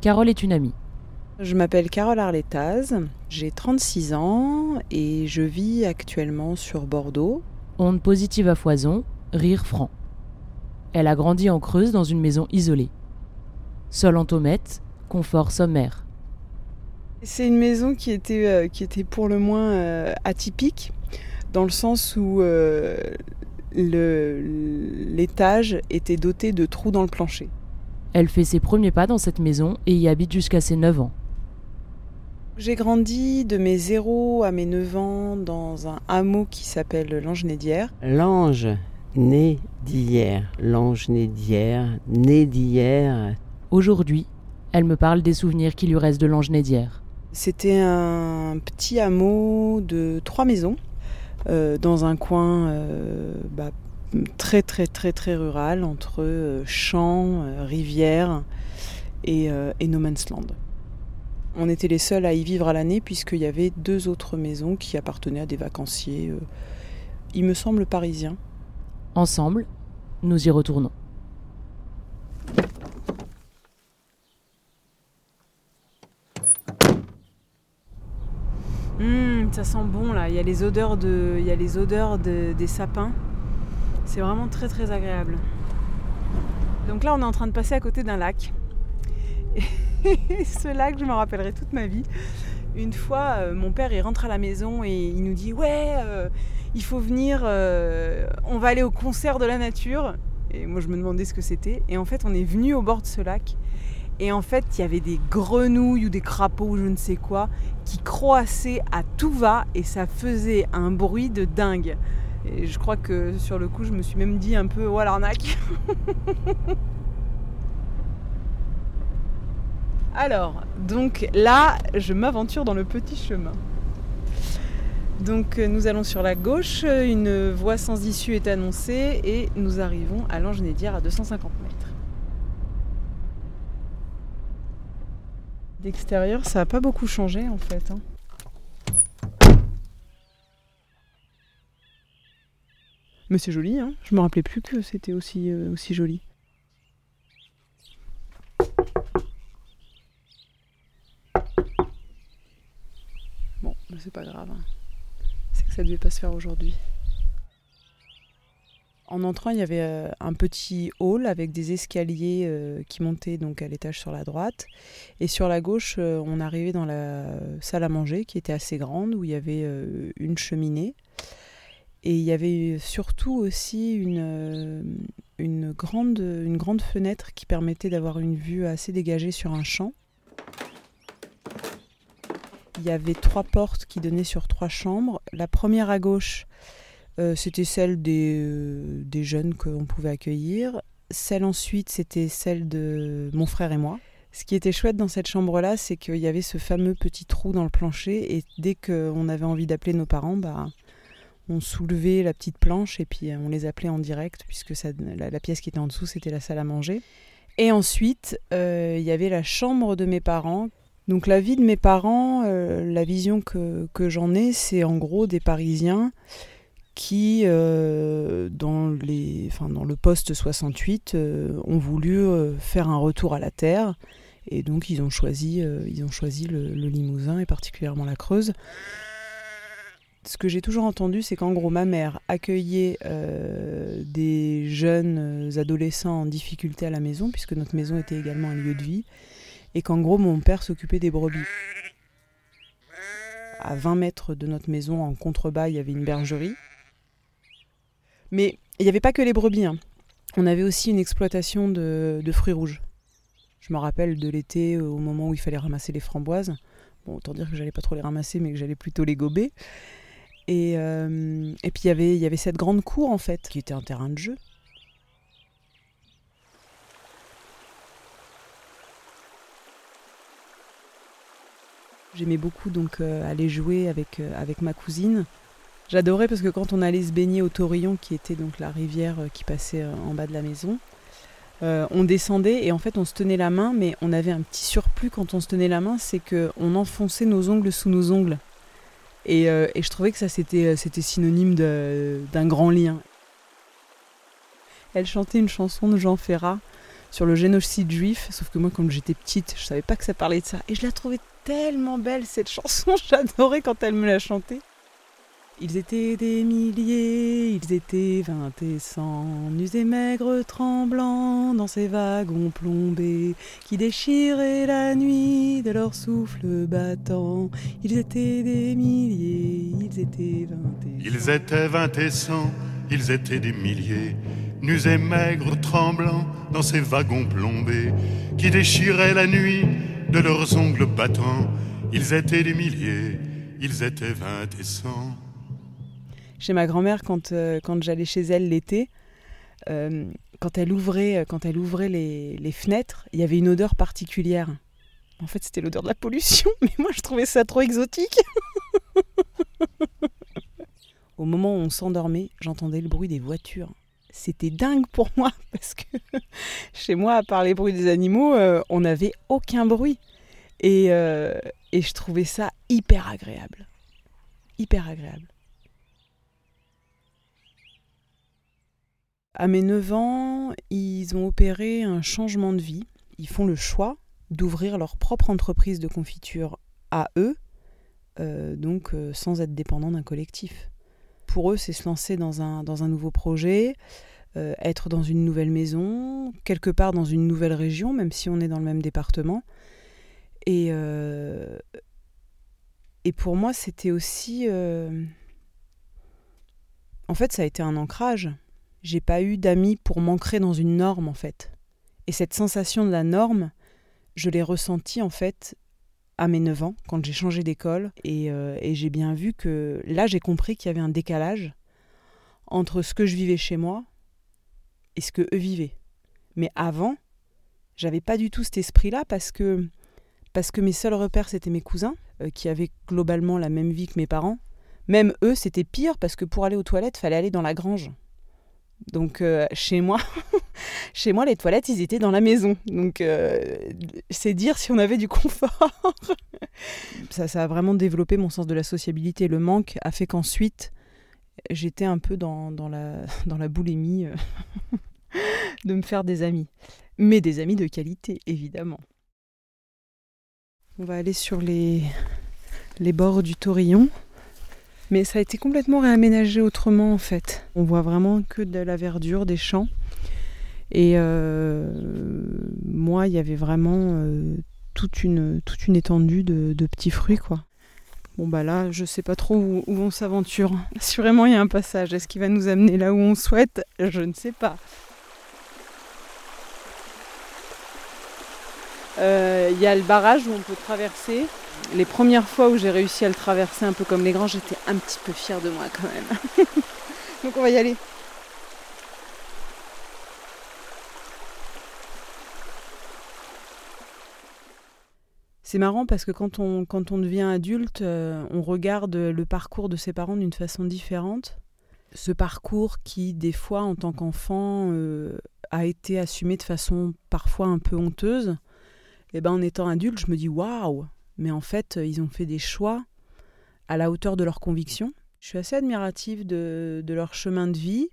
Carole est une amie. Je m'appelle Carole Arletaz, j'ai 36 ans et je vis actuellement sur Bordeaux. Onde positive à foison, rire franc. Elle a grandi en Creuse dans une maison isolée. Sol en tomette, confort sommaire. C'est une maison qui était, euh, qui était pour le moins euh, atypique, dans le sens où euh, l'étage était doté de trous dans le plancher. Elle fait ses premiers pas dans cette maison et y habite jusqu'à ses 9 ans. J'ai grandi de mes 0 à mes 9 ans dans un hameau qui s'appelle l'Ange Nédière. L'Ange né d'hier, l'Ange né d'hier, né d'hier. Aujourd'hui, elle me parle des souvenirs qui lui restent de l'Ange Nédière. C'était un petit hameau de trois maisons euh, dans un coin euh, bah, très très très très rural entre euh, champs, rivières et, et no man's land. On était les seuls à y vivre à l'année puisqu'il y avait deux autres maisons qui appartenaient à des vacanciers, il me semble parisiens. Ensemble, nous y retournons. Mmh, ça sent bon là, il y a les odeurs, de, il y a les odeurs des sapins. C'est vraiment très très agréable. Donc là on est en train de passer à côté d'un lac. Et ce lac je m'en rappellerai toute ma vie. Une fois euh, mon père il rentre à la maison et il nous dit ouais euh, il faut venir, euh, on va aller au concert de la nature. Et moi je me demandais ce que c'était. Et en fait on est venu au bord de ce lac et en fait, il y avait des grenouilles ou des crapauds ou je ne sais quoi qui croassaient à tout va et ça faisait un bruit de dingue. Et je crois que sur le coup, je me suis même dit un peu, oh l'arnaque. Alors, donc là, je m'aventure dans le petit chemin. Donc nous allons sur la gauche, une voie sans issue est annoncée et nous arrivons à l'Ange à 250 mètres. D'extérieur, ça n'a pas beaucoup changé en fait. Hein. Mais c'est joli, hein je me rappelais plus que c'était aussi, euh, joli. Bon, c'est pas grave. Hein. C'est que ça devait pas se faire aujourd'hui. En entrant, il y avait euh, un petit hall avec des escaliers euh, qui montaient donc à l'étage sur la droite. Et sur la gauche, on arrivait dans la salle à manger qui était assez grande où il y avait une cheminée. Et il y avait surtout aussi une, une, grande, une grande fenêtre qui permettait d'avoir une vue assez dégagée sur un champ. Il y avait trois portes qui donnaient sur trois chambres. La première à gauche, euh, c'était celle des, euh, des jeunes qu'on pouvait accueillir. Celle ensuite, c'était celle de mon frère et moi. Ce qui était chouette dans cette chambre-là, c'est qu'il y avait ce fameux petit trou dans le plancher et dès qu'on avait envie d'appeler nos parents, bah, on soulevait la petite planche et puis on les appelait en direct puisque la, pièce qui était en dessous, c'était la salle à manger. Et ensuite, euh, il y avait la chambre de mes parents. Donc la vie de mes parents, la vision que, j'en ai, c'est en gros des Parisiens qui, euh, dans, les, enfin, dans le poste 68, euh, ont voulu euh, faire un retour à la Terre. Et donc ils ont choisi, ils ont choisi le, Limousin et particulièrement la Creuse. Ce que j'ai toujours entendu, c'est qu'en gros, ma mère accueillait des jeunes adolescents en difficulté à la maison, puisque notre maison était également un lieu de vie, et qu'en gros, mon père s'occupait des brebis. À 20 mètres de notre maison, en contrebas, il y avait une bergerie. Mais il n'y avait pas que les brebis. Hein. On avait aussi une exploitation de, fruits rouges. Je me rappelle de l'été, euh, au moment où il fallait ramasser les framboises. Bon, autant dire que j'allais pas trop les ramasser, mais que j'allais plutôt les gober. Et, euh, et puis il y avait cette grande cour, en fait, qui était un terrain de jeu. J'aimais beaucoup donc euh, aller jouer avec, avec ma cousine. J'adorais parce que quand on allait se baigner au Torillon, qui était donc la rivière euh, qui passait euh, en bas de la maison, euh, on descendait et en fait on se tenait la main, mais on avait un petit surplus quand on se tenait la main, c'est qu'on enfonçait nos ongles sous nos ongles. Et, je trouvais que ça c'était, c'était synonyme d'un grand lien. Elle chantait une chanson de Jean Ferrat sur le génocide juif. Sauf que moi, quand j'étais petite, je savais pas que ça parlait de ça. Et je la trouvais tellement belle cette chanson. J'adorais quand elle me la chantait. Ils étaient des milliers, ils étaient vingt et cent, nus et maigres, tremblants dans ces wagons plombés qui déchiraient la nuit de leur souffle battant. Ils étaient des milliers, ils étaient vingt et Ils étaient vingt et cent, ils étaient des milliers, nus et maigres, tremblants dans ces wagons plombés qui déchiraient la nuit de leurs ongles battants. Ils étaient des milliers, ils étaient vingt et cent chez ma grand-mère quand, euh, quand j'allais chez elle l'été. Euh, quand elle ouvrait, ouvrait les, fenêtres, il y avait une odeur particulière. En fait, c'était l'odeur de la pollution, mais moi je trouvais ça trop exotique. Au moment où on s'endormait, j'entendais le bruit des voitures. C'était dingue pour moi parce que chez moi, à part les bruits des animaux, euh, on n'avait aucun bruit. Et, et je trouvais ça hyper agréable. Hyper agréable. À mes 9 ans, ils ont opéré un changement de vie. Ils font le choix d'ouvrir leur propre entreprise de confiture à eux, euh, donc euh, sans être dépendants d'un collectif. Pour eux, c'est se lancer dans un, nouveau projet, euh, être dans une nouvelle maison, quelque part dans une nouvelle région, même si on est dans le même département. Et, et pour moi, c'était aussi... En fait, ça a été un ancrage j'ai pas eu d'amis pour m'ancrer dans une norme en fait. Et cette sensation de la norme, je l'ai ressentie en fait à mes 9 ans, quand j'ai changé d'école. Et, euh, et j'ai bien vu que là, j'ai compris qu'il y avait un décalage entre ce que je vivais chez moi et ce que eux vivaient. Mais avant, j'avais pas du tout cet esprit-là parce que, parce que mes seuls repères, c'était mes cousins, euh, qui avaient globalement la même vie que mes parents. Même eux, c'était pire parce que pour aller aux toilettes, fallait aller dans la grange. Donc euh, chez moi, chez moi les toilettes ils étaient dans la maison. Donc euh, c'est dire si on avait du confort. ça, ça a vraiment développé mon sens de la sociabilité. Le manque a fait qu'ensuite j'étais un peu dans, la, dans la boulimie euh, de me faire des amis. Mais des amis de qualité évidemment. On va aller sur les bords du Torillon. Mais ça a été complètement réaménagé autrement en fait. On voit vraiment que de la verdure, des champs. Et euh, moi, il y avait vraiment euh, toute, une, toute une étendue de, petits fruits quoi. Bon bah là, je sais pas trop où, on s'aventure. Assurément, il y a un passage. Est-ce qu'il va nous amener là où on souhaite? Je ne sais pas. Il euh, y a le barrage où on peut traverser. Les premières fois où j'ai réussi à le traverser un peu comme les grands, j'étais un petit peu fière de moi quand même. Donc on va y aller. C'est marrant parce que quand on, quand on devient adulte, euh, on regarde le parcours de ses parents d'une façon différente. Ce parcours qui, des fois, en tant qu'enfant, euh, a été assumé de façon parfois un peu honteuse. Et ben, en étant adulte, je me dis waouh, mais en fait, ils ont fait des choix à la hauteur de leurs convictions. Je suis assez admirative de, de leur chemin de vie.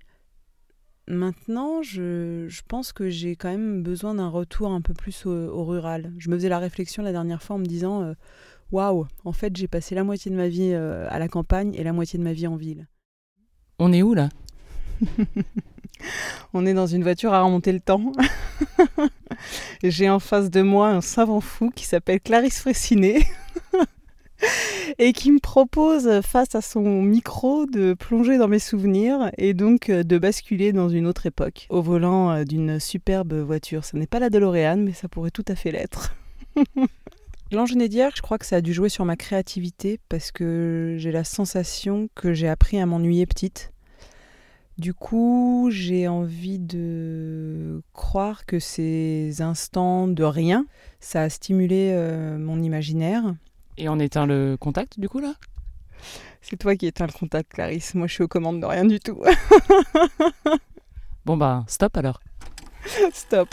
Maintenant, je, je pense que j'ai quand même besoin d'un retour un peu plus au, au, rural. Je me faisais la réflexion la dernière fois en me disant waouh, wow, en fait, j'ai passé la moitié de ma vie euh, à la campagne et la moitié de ma vie en ville. On est où là? On est dans une voiture à remonter le temps. J'ai en face de moi un savant fou qui s'appelle Clarisse Fressinet et qui me propose face à son micro de plonger dans mes souvenirs et donc de basculer dans une autre époque au volant d'une superbe voiture. Ce n'est pas la DeLorean, mais ça pourrait tout à fait l'être. D'hier, je crois que ça a dû jouer sur ma créativité parce que j'ai la sensation que j'ai appris à m'ennuyer petite. Du coup, j'ai envie de croire que ces instants de rien, ça a stimulé euh, mon imaginaire. Et on éteint le contact du coup là? C'est toi qui éteins le contact, Clarisse. Moi, je suis aux commandes de rien du tout. bon bah, stop alors. stop.